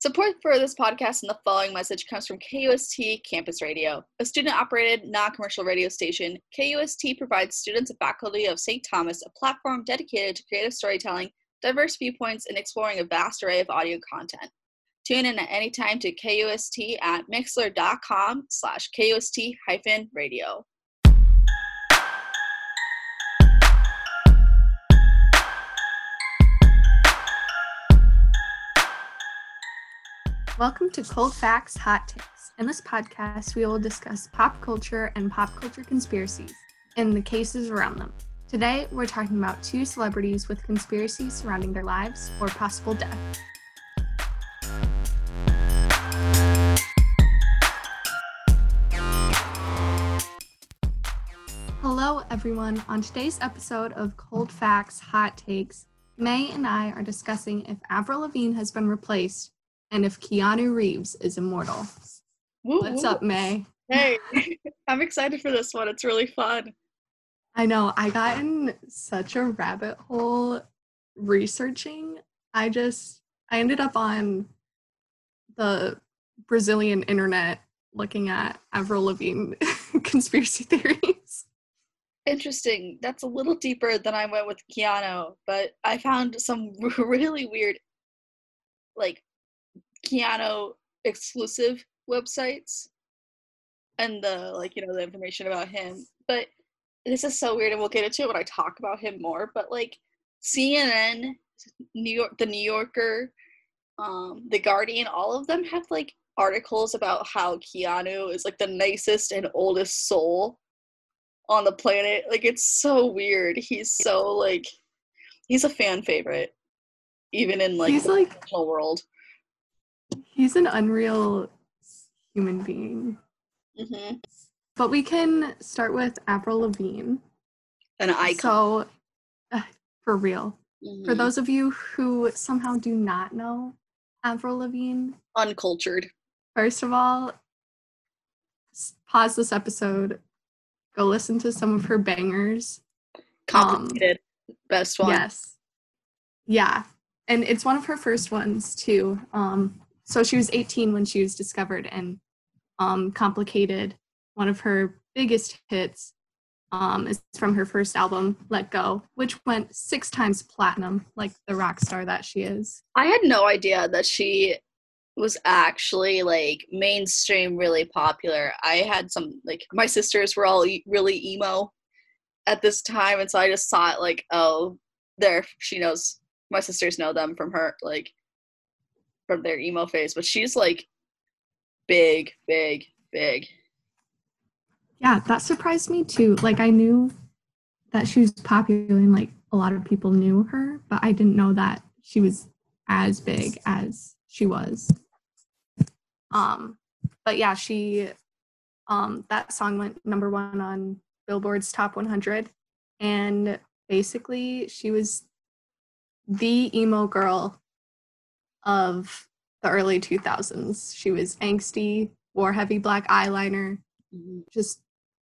Support for this podcast and the following message comes from KUST Campus Radio, a student operated, non commercial radio station. KUST provides students and faculty of St. Thomas a platform dedicated to creative storytelling, diverse viewpoints, and exploring a vast array of audio content. Tune in at any time to KUST at mixlr.com slash KUST hyphen radio. Welcome to Cold Facts Hot Takes. In this podcast, we will discuss pop culture and pop culture conspiracies and the cases around them. Today, we're talking about two celebrities with conspiracies surrounding their lives or possible death. Hello, everyone. On today's episode of Cold Facts Hot Takes, May and I are discussing if Avril Lavigne has been replaced and if Keanu Reeves is immortal. Woo, What's woo. up, May? Hey, I'm excited for this one. It's really fun. I know I got in such a rabbit hole researching. I just I ended up on the Brazilian internet looking at Avril Lavigne conspiracy theories. Interesting. That's a little deeper than I went with Keanu, but I found some really weird, like, Keanu exclusive websites and the, like, you know, the information about him. But this is so weird, and we'll get into it when I talk about him more. But, like, CNN, New York, The New Yorker, um, The Guardian, all of them have, like, articles about how Keanu is, like, the nicest and oldest soul on the planet. Like it's so weird. He's so like he's a fan favorite, even in like He's the like- world. He's an unreal human being. hmm But we can start with Avril Lavigne. An icon. So, uh, for real, for Mhm. those of you who somehow do not know Avril Lavigne, uncultured. First of all, pause this episode, go listen to some of her bangers. Complicated. Best one. Yes. Yeah. And it's one of her first ones too. Um, so she was 18 when she was discovered and um, complicated. One of her biggest hits um, is from her first album, Let Go, which went six times platinum, like the rock star that she is. I had no idea that she was actually like mainstream really popular. I had some like my sisters were all e- really emo at this time and so I just saw it like oh there she knows my sisters know them from her like from their emo phase but she's like big big big Yeah, that surprised me too. Like I knew that she was popular and like a lot of people knew her, but I didn't know that she was as big as she was. Um but yeah, she um that song went number 1 on Billboard's Top 100 and basically she was the emo girl of the early 2000s. She was angsty, wore heavy black eyeliner, just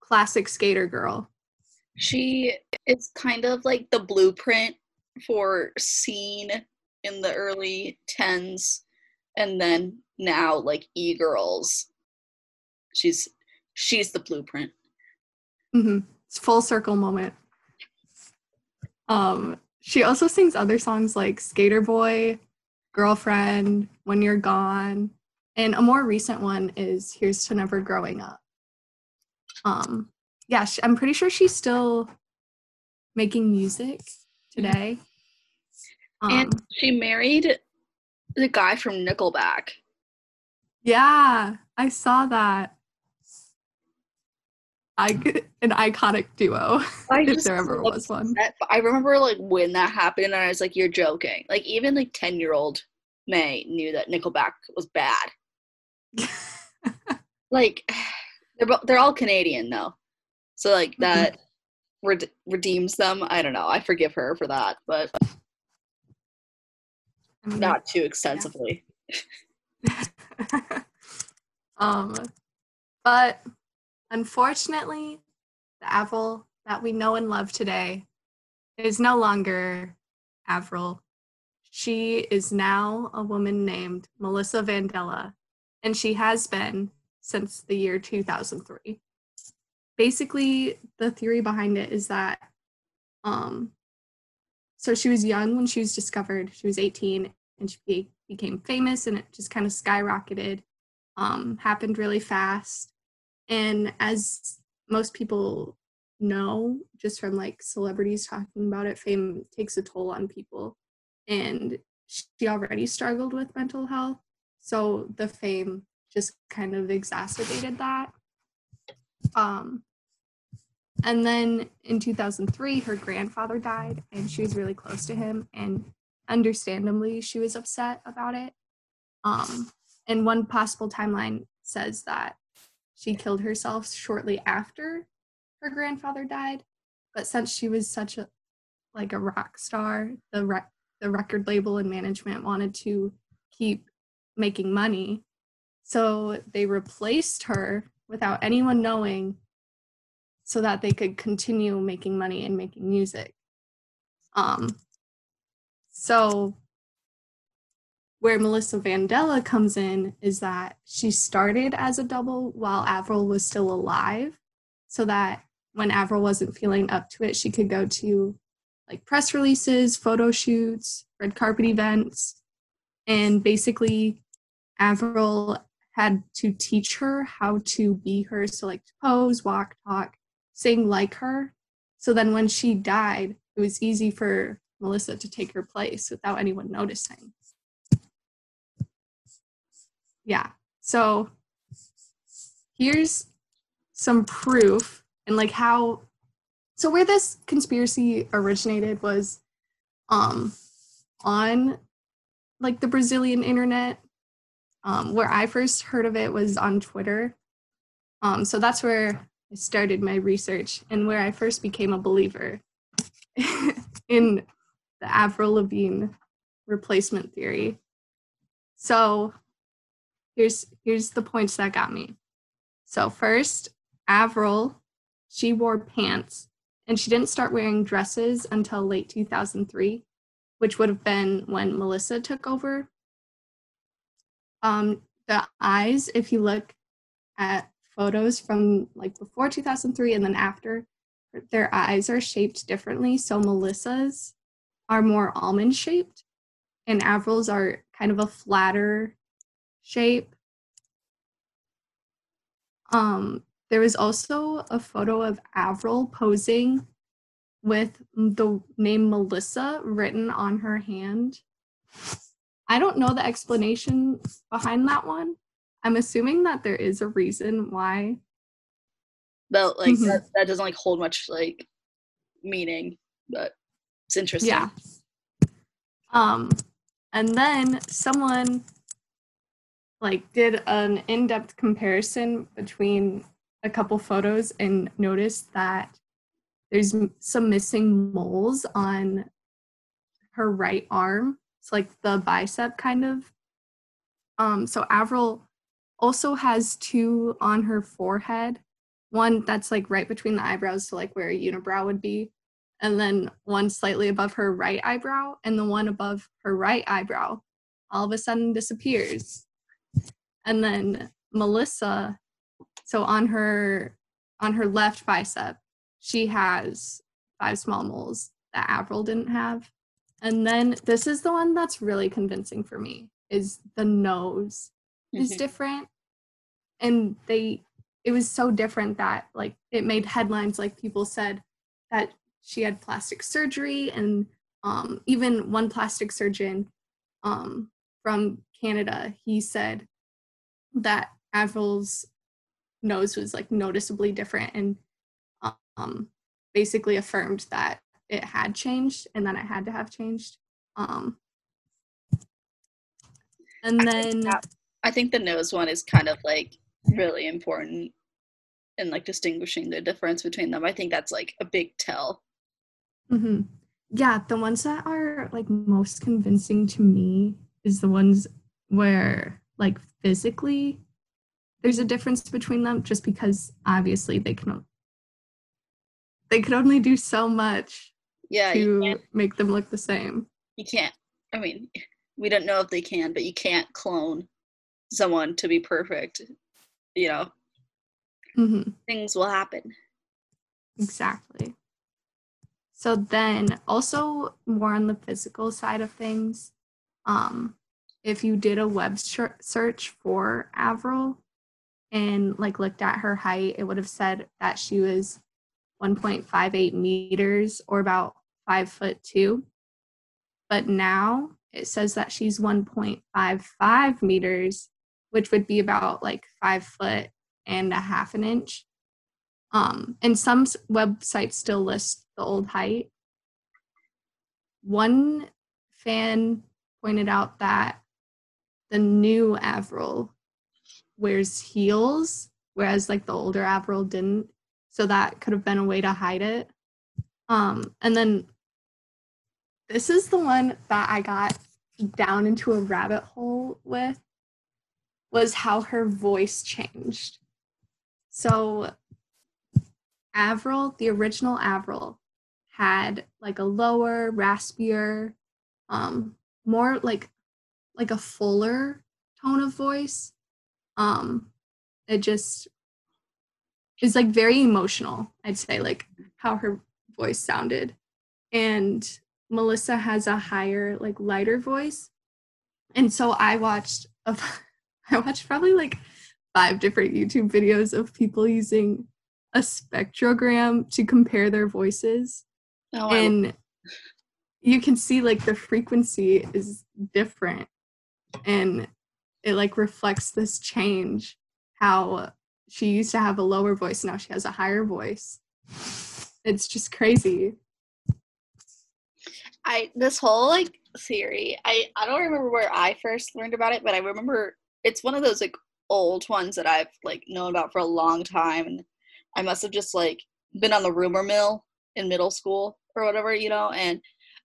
classic skater girl. she is kind of like the blueprint for scene in the early 10s and then now like e-girls she's she's the blueprint hmm It's full circle moment. Um, she also sings other songs like Skater Boy, Girlfriend, When You're Gone, and a more recent one is Here's to Never Growing Up. Um, yeah, sh I'm pretty sure she's still making music today. Um, and she married the guy from nickelback yeah, I saw that. I an iconic duo. I if there ever was one. that- I remember like when that happened and I was like, you're joking. Like even like 10 year old May knew that Nickelback was bad. Like they're, they're all Canadian though. So like Mhm. that red- redeems them. I don't know. I forgive her for that, but not too extensively. um, but unfortunately, the Avril that we know and love today is no longer Avril. She is now a woman named Melissa Vandella, and she has been since the year 2003. Basically, the theory behind it is that um, so she was young when she was discovered. She was 18 and she became famous and it just kind of skyrocketed. Um, happened really fast. And as most people know, just from like celebrities talking about it, fame takes a toll on people. And she already struggled with mental health. So the fame just kind of exacerbated that. Um, and then in 2003, her grandfather died, and she was really close to him. And understandably, she was upset about it. Um, and one possible timeline says that she killed herself shortly after her grandfather died. But since she was such a like a rock star, the rec- the record label and management wanted to keep making money. So they replaced her without anyone knowing so that they could continue making money and making music. Um, so where Melissa Vandella comes in is that she started as a double while Avril was still alive, so that when Avril wasn't feeling up to it, she could go to like press releases, photo shoots, red carpet events, and basically Avril had to teach her how to be her, so like pose, walk, talk, sing like her. So then when she died, it was easy for Melissa to take her place without anyone noticing. Yeah. So here's some proof and like how so where this conspiracy originated was um on like the Brazilian internet. Um, where I first heard of it was on Twitter. Um, so that's where I started my research and where I first became a believer in the Avril Lavigne replacement theory. So here's here's the points that got me. So first, Avril, she wore pants and she didn't start wearing dresses until late 2003, which would have been when Melissa took over. Um, the eyes, if you look at photos from like before 2003 and then after, their eyes are shaped differently. So Melissa's are more almond shaped, and Avril's are kind of a flatter shape. Um, there was also a photo of Avril posing with the name Melissa written on her hand. I don't know the explanation behind that one, I'm assuming that there is a reason why. But like mm-hmm. that, that doesn't like hold much like meaning, but it's interesting. Yeah. Um, and then someone like did an in-depth comparison between a couple photos and noticed that there's some missing moles on her right arm. It's like the bicep kind of. Um, so Avril also has two on her forehead. One that's like right between the eyebrows, so like where a unibrow would be, and then one slightly above her right eyebrow, and the one above her right eyebrow all of a sudden disappears. And then Melissa, so on her on her left bicep, she has five small moles that Avril didn't have. And then this is the one that's really convincing for me is the nose mm-hmm. is different and they it was so different that like it made headlines like people said that she had plastic surgery and um, even one plastic surgeon um, from canada he said that avril's nose was like noticeably different and um, basically affirmed that it had changed and that it had to have changed um, and then I think, that, I think the nose one is kind of like really important in like distinguishing the difference between them. I think that's like a big tell. Mm-hmm. Yeah, the ones that are like most convincing to me is the ones where like physically there's a difference between them just because obviously they can they can only do so much yeah to make them look the same you can't I mean, we don't know if they can, but you can't clone someone to be perfect. You know, hmm things will happen. Exactly. So then also more on the physical side of things, um, if you did a web search for Avril and like looked at her height, it would have said that she was 1.58 meters or about five foot two. But now it says that she's 1.55 meters, which would be about like five foot and a half an inch. Um, and some websites still list the old height. One fan pointed out that the new Avril wears heels, whereas like the older Avril didn't. So that could have been a way to hide it. Um, and then this is the one that I got down into a rabbit hole with was how her voice changed. So Avril, the original Avril, had like a lower, raspier, um, more like like a fuller tone of voice. Um, it just is like very emotional, I'd say, like how her voice sounded. And Melissa has a higher, like lighter voice. And so I watched a, I watched probably like five different YouTube videos of people using a spectrogram to compare their voices Oh, I- and you can see like the frequency is different and it like reflects this change how she used to have a lower voice now she has a higher voice it's just crazy I this whole like theory. I I don't remember where I first learned about it, but I remember it's one of those like old ones that I've like known about for a long time, and I must have just like been on the rumor mill in middle school or whatever, you know. And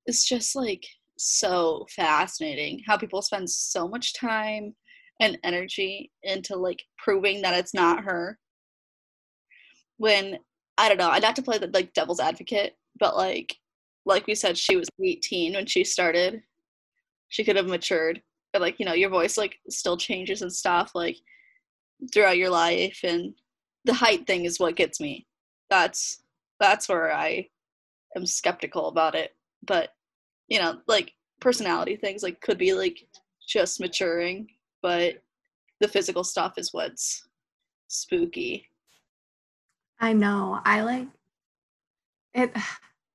it's just like so fascinating how people spend so much time and energy into like proving that it's not her. When I don't know, I'd have to play the like devil's advocate, but like like we said, she was 18 when she started. She could have matured. But like, you know, your voice like still changes and stuff like throughout your life and the height thing is what gets me. That's that's where I am skeptical about it. But you know, like personality things like could be like just maturing, but the physical stuff is what's spooky. i know i like it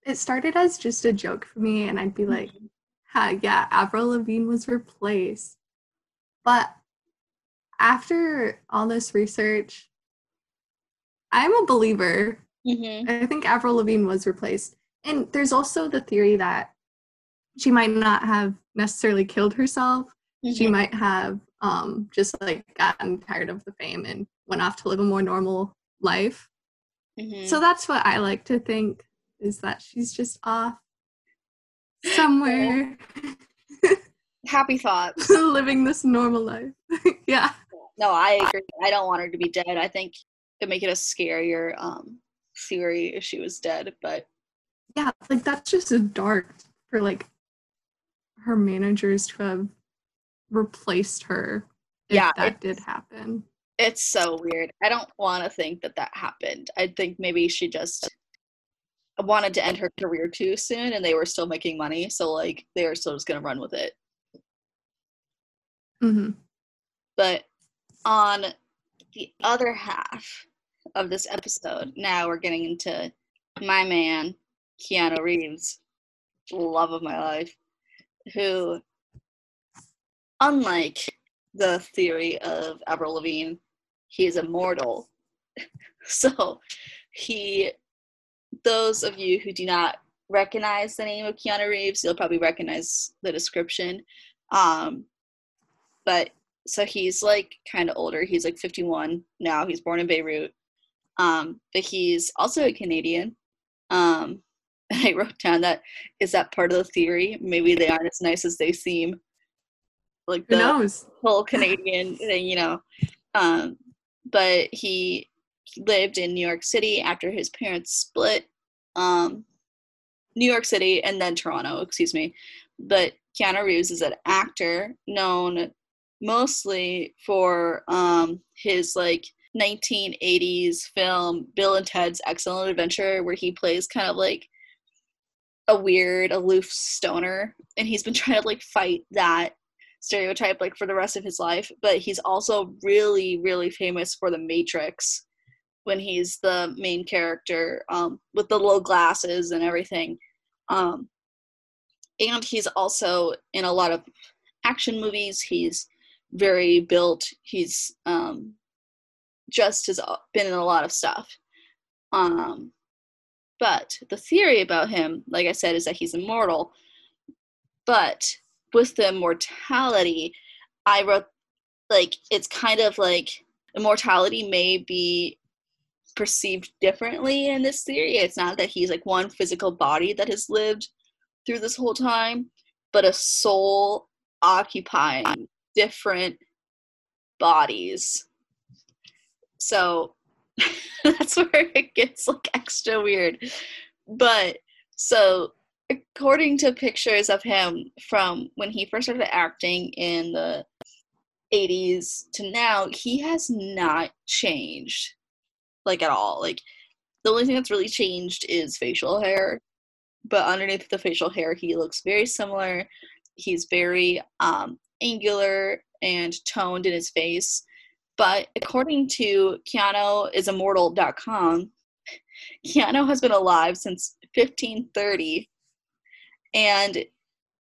it started as just a joke for me and i'd be like ha, yeah avril lavigne was replaced but after all this research i'm a believer Mm-hmm. I think Avril Lavigne was replaced. And there's also the theory that she might not have necessarily killed herself. She might have um, just like gotten tired of the fame and went off to live a more normal life. Mm-hmm. So that's what I like to think is that she's just off somewhere happy thoughts. living this normal life. yeah. No, I agree. I don't want her to be dead. I think it'd make it a scarier um theory if she was dead. But Yeah, like that's just a dark for like her managers to have replaced her if Yeah, that did happen. it's so weird. I don't want to think that that happened. I think maybe she just wanted to end her career too soon, and they were still making money, so like they were still just gonna run with it. hmm But on the other half of this episode, now we're getting into my man, Keanu Reeves, love of my life, who, unlike the theory of Avril Lavigne, he is immortal. so he, those of you who do not recognize the name of Keanu Reeves, you'll probably recognize the description. Um, but so he's like kind of older. He's like 51 now. He's born in Beirut. Um, but he's also a Canadian. Um, I wrote down that is that part of the theory? Maybe they aren't as nice as they seem. Like Who the knows? whole Canadian thing, you know. Um, but he, lived in New York City after his parents split. Um, New York City and then Toronto, excuse me. But Keanu Reeves is an actor known mostly for um, his like 1980s film Bill and Ted's Excellent Adventure, where he plays kind of like a weird, aloof stoner, and he's been trying to like fight that stereotype like for the rest of his life. But he's also really, really famous for The Matrix when he's the main character um, with the little glasses and everything. Um, and he's also in a lot of action movies. He's very built. He's um, just has been in a lot of stuff. Um, but the theory about him, like I said, is that he's immortal. But with the immortality, I wrote like it's kind of like immortality may be perceived differently in this theory. It's not that he's like one physical body that has lived through this whole time, but a soul occupying different bodies. So that's where it gets like extra weird. But so according to pictures of him from when he first started acting in the 80s to now, he has not changed like at all. Like the only thing that's really changed is facial hair. But underneath the facial hair, he looks very similar. He's very um, angular and toned in his face. But according to KeanuIsImmortal.com, Keanu has been alive since 1530 and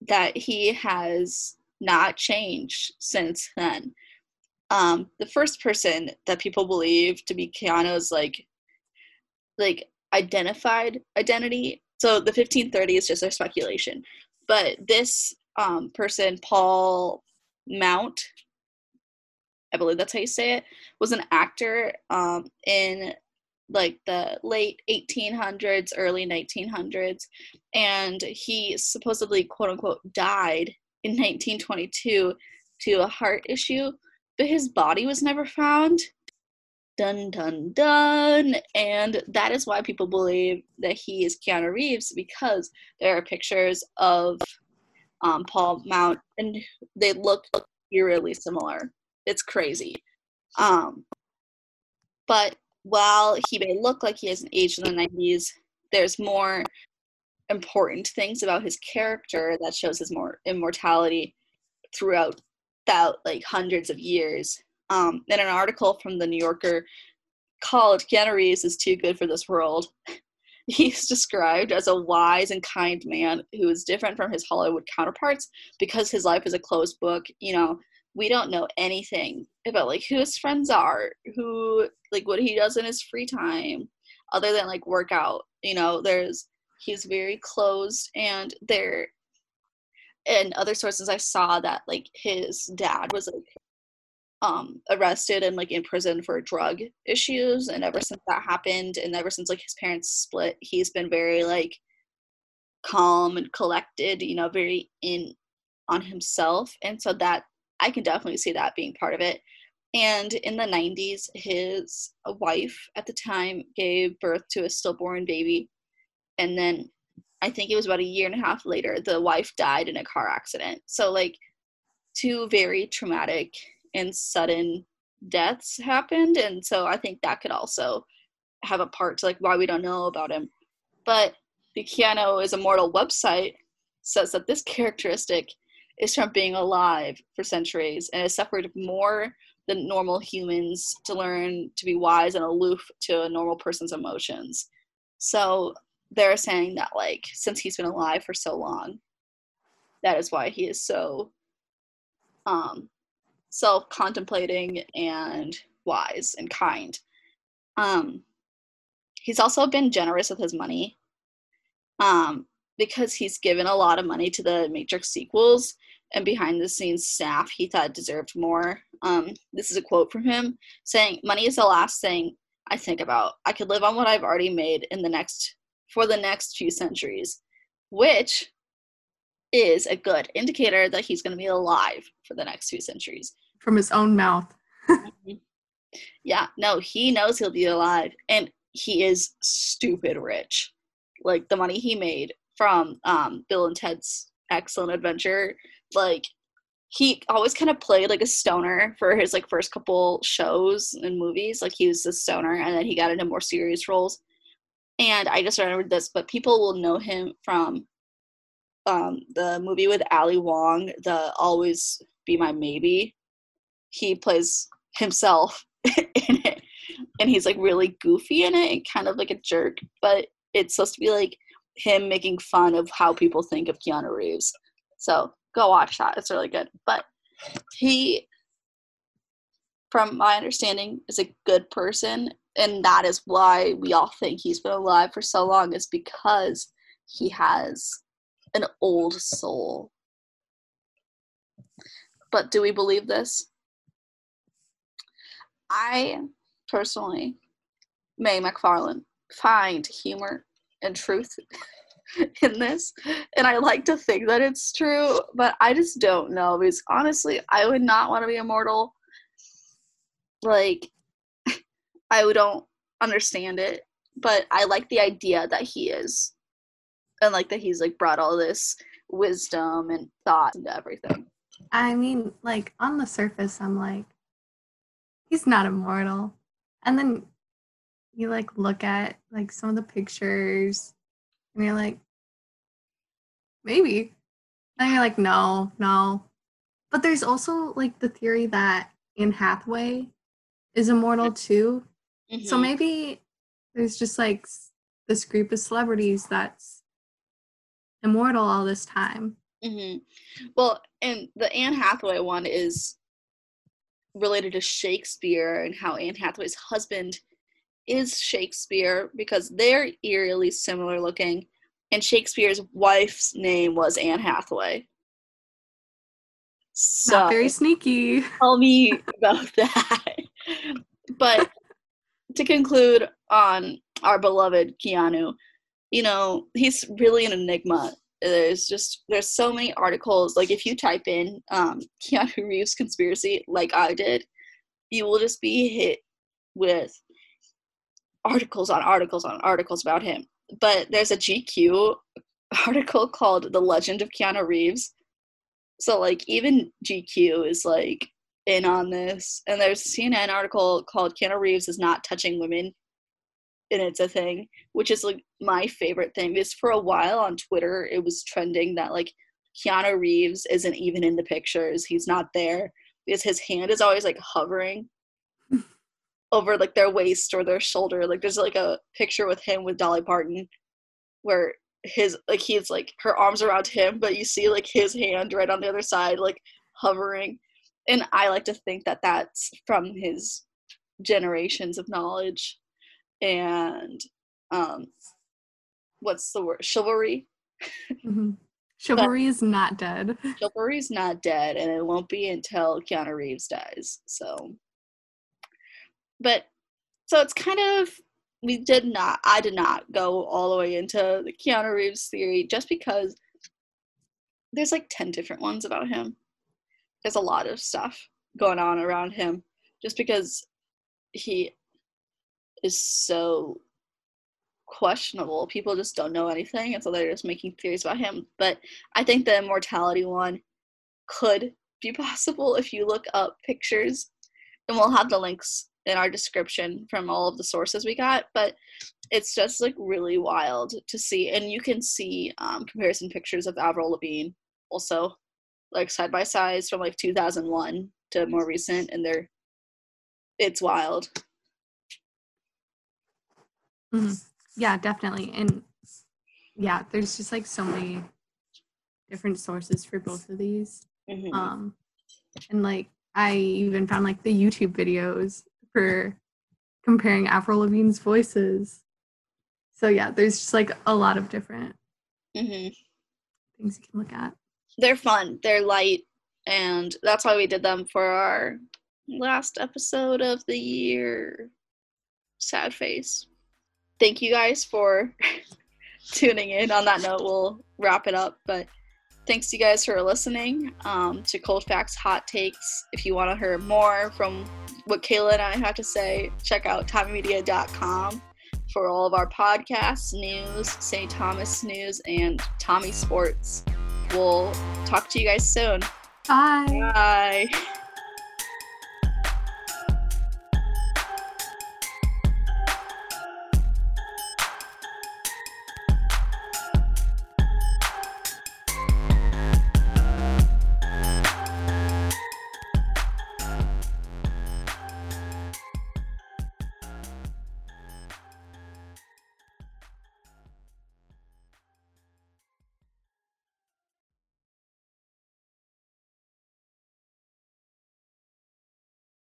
that he has not changed since then. Um, the first person that people believe to be Keanu's like like identified identity. So the 1530 is just their speculation. But this um, person, Paul Mount, I believe that's how you say it, was an actor um, in like the late 1800s, early 1900s, and he supposedly, quote unquote, died in 1922 to a heart issue, but his body was never found. Dun dun dun. And that is why people believe that he is Keanu Reeves because there are pictures of um, Paul Mount and they look eerily similar. It's crazy. Um, but while he may look like he has an age in the 90s, there's more important things about his character that shows his more immortality throughout that like hundreds of years. Um, in an article from the New Yorker called "Keanu Reeves is too good for this world," he's described as a wise and kind man who is different from his Hollywood counterparts because his life is a closed book. You know, we don't know anything about like who his friends are, who like what he does in his free time, other than like work out. You know, there's he's very closed and there and other sources I saw that like his dad was like um arrested and like in prison for drug issues and ever since that happened and ever since like his parents split he's been very like calm and collected you know very in on himself and so that I can definitely see that being part of it. And in the 90s, his wife at the time gave birth to a stillborn baby. And then I think it was about a year and a half later, the wife died in a car accident. So, like, two very traumatic and sudden deaths happened. And so I think that could also have a part to like why we don't know about him. But the Keanu is Immortal website says that this characteristic is from being alive for centuries and has suffered more than normal humans to learn to be wise and aloof to a normal person's emotions. So they're saying that like since he's been alive for so long, that is why he is so um self-contemplating and wise and kind. Um he's also been generous with his money. Um because he's given a lot of money to the Matrix sequels and behind the scenes staff he thought deserved more. Um, this is a quote from him saying, Money is the last thing I think about. I could live on what I've already made in the next for the next few centuries, which is a good indicator that he's going to be alive for the next few centuries. From his own mouth. Mm-hmm. yeah, no, he knows he'll be alive. And he is stupid rich. Like the money he made from um, Bill and Ted's excellent adventure. Like he always kind of played like a stoner for his like first couple shows and movies. Like he was a stoner and then he got into more serious roles. And I just remembered this, but people will know him from um the movie with Ali Wong, the Always Be My Maybe. He plays himself in it. And he's like really goofy in it and kind of like a jerk, but it's supposed to be like him making fun of how people think of Keanu Reeves. So go watch that. It's really good. But he, from my understanding, is a good person. And that is why we all think he's been alive for so long, is because he has an old soul. But do we believe this? I personally, Mae McFarland, find humor and truth in this and i like to think that it's true but i just don't know because honestly i would not want to be immortal like i don't understand it but i like the idea that he is and like that he's like brought all this wisdom and thought into everything I mean, like on the surface, I'm like, he's not immortal. And then you like look at like some of the pictures and you're like, maybe. And you're like, no, no. But there's also like the theory that Anne Hathaway is immortal too. So Mhm. maybe there's just like this group of celebrities that's immortal all this time. hmm Well, and the Anne Hathaway one is related to Shakespeare and how Anne Hathaway's husband is Shakespeare because they're eerily similar looking, and Shakespeare's wife's name was Anne Hathaway. So Not very sneaky. tell me about that. but to conclude on our beloved Keanu, you know, he's really an enigma. There's just there's so many articles. Like if you type in um, Keanu Reeves conspiracy, like I did, you will just be hit with articles on articles on articles about him. But there's a GQ article called "The Legend of Keanu Reeves." So like even GQ is like in on this, and there's a CNN article called "Keanu Reeves is not touching women," and it's a thing, which is like my favorite thing. Because for a while on Twitter, it was trending that like Keanu Reeves isn't even in the pictures; he's not there because his hand is always like hovering over like their waist or their shoulder. Like there's like a picture with him with Dolly Parton where his like he's like her arms around him, but you see like his hand right on the other side, like hovering. And I like to think that that's from his generations of knowledge and um what's the word chivalry Mhm. Chivalry is not dead. Chivalry is not dead and it won't be until keanu reeves dies so but so it's kind of we did not i did not go all the way into the keanu reeves theory just because there's like 10 different ones about him. There's a lot of stuff going on around him just because he is so questionable. People just don't know anything and so they're just making theories about him. But i think the immortality one could be possible if you look up pictures and we'll have the links in our description from all of the sources we got but it's just like really wild to see and you can see um, comparison pictures of avril lavigne also like side by sides from like 2001 to more recent and they're it's wild Mhm. Yeah, definitely. And yeah, there's just like so many different sources for both of these. Mhm. Um, and like I even found like the YouTube videos for comparing Avril Lavigne's voices. So yeah, there's just like a lot of different Mhm. things you can look at. they're fun they're light and that's why we did them for our last episode of the year sad face thank you guys for tuning in on that note we'll wrap it up but thanks to you guys for listening um, to cold facts hot takes if you want to hear more from what kayla and i have to say check out tommiemedia.com for all of our podcasts news st thomas news and tommie sports we'll talk to you guys soon. Bye. Bye.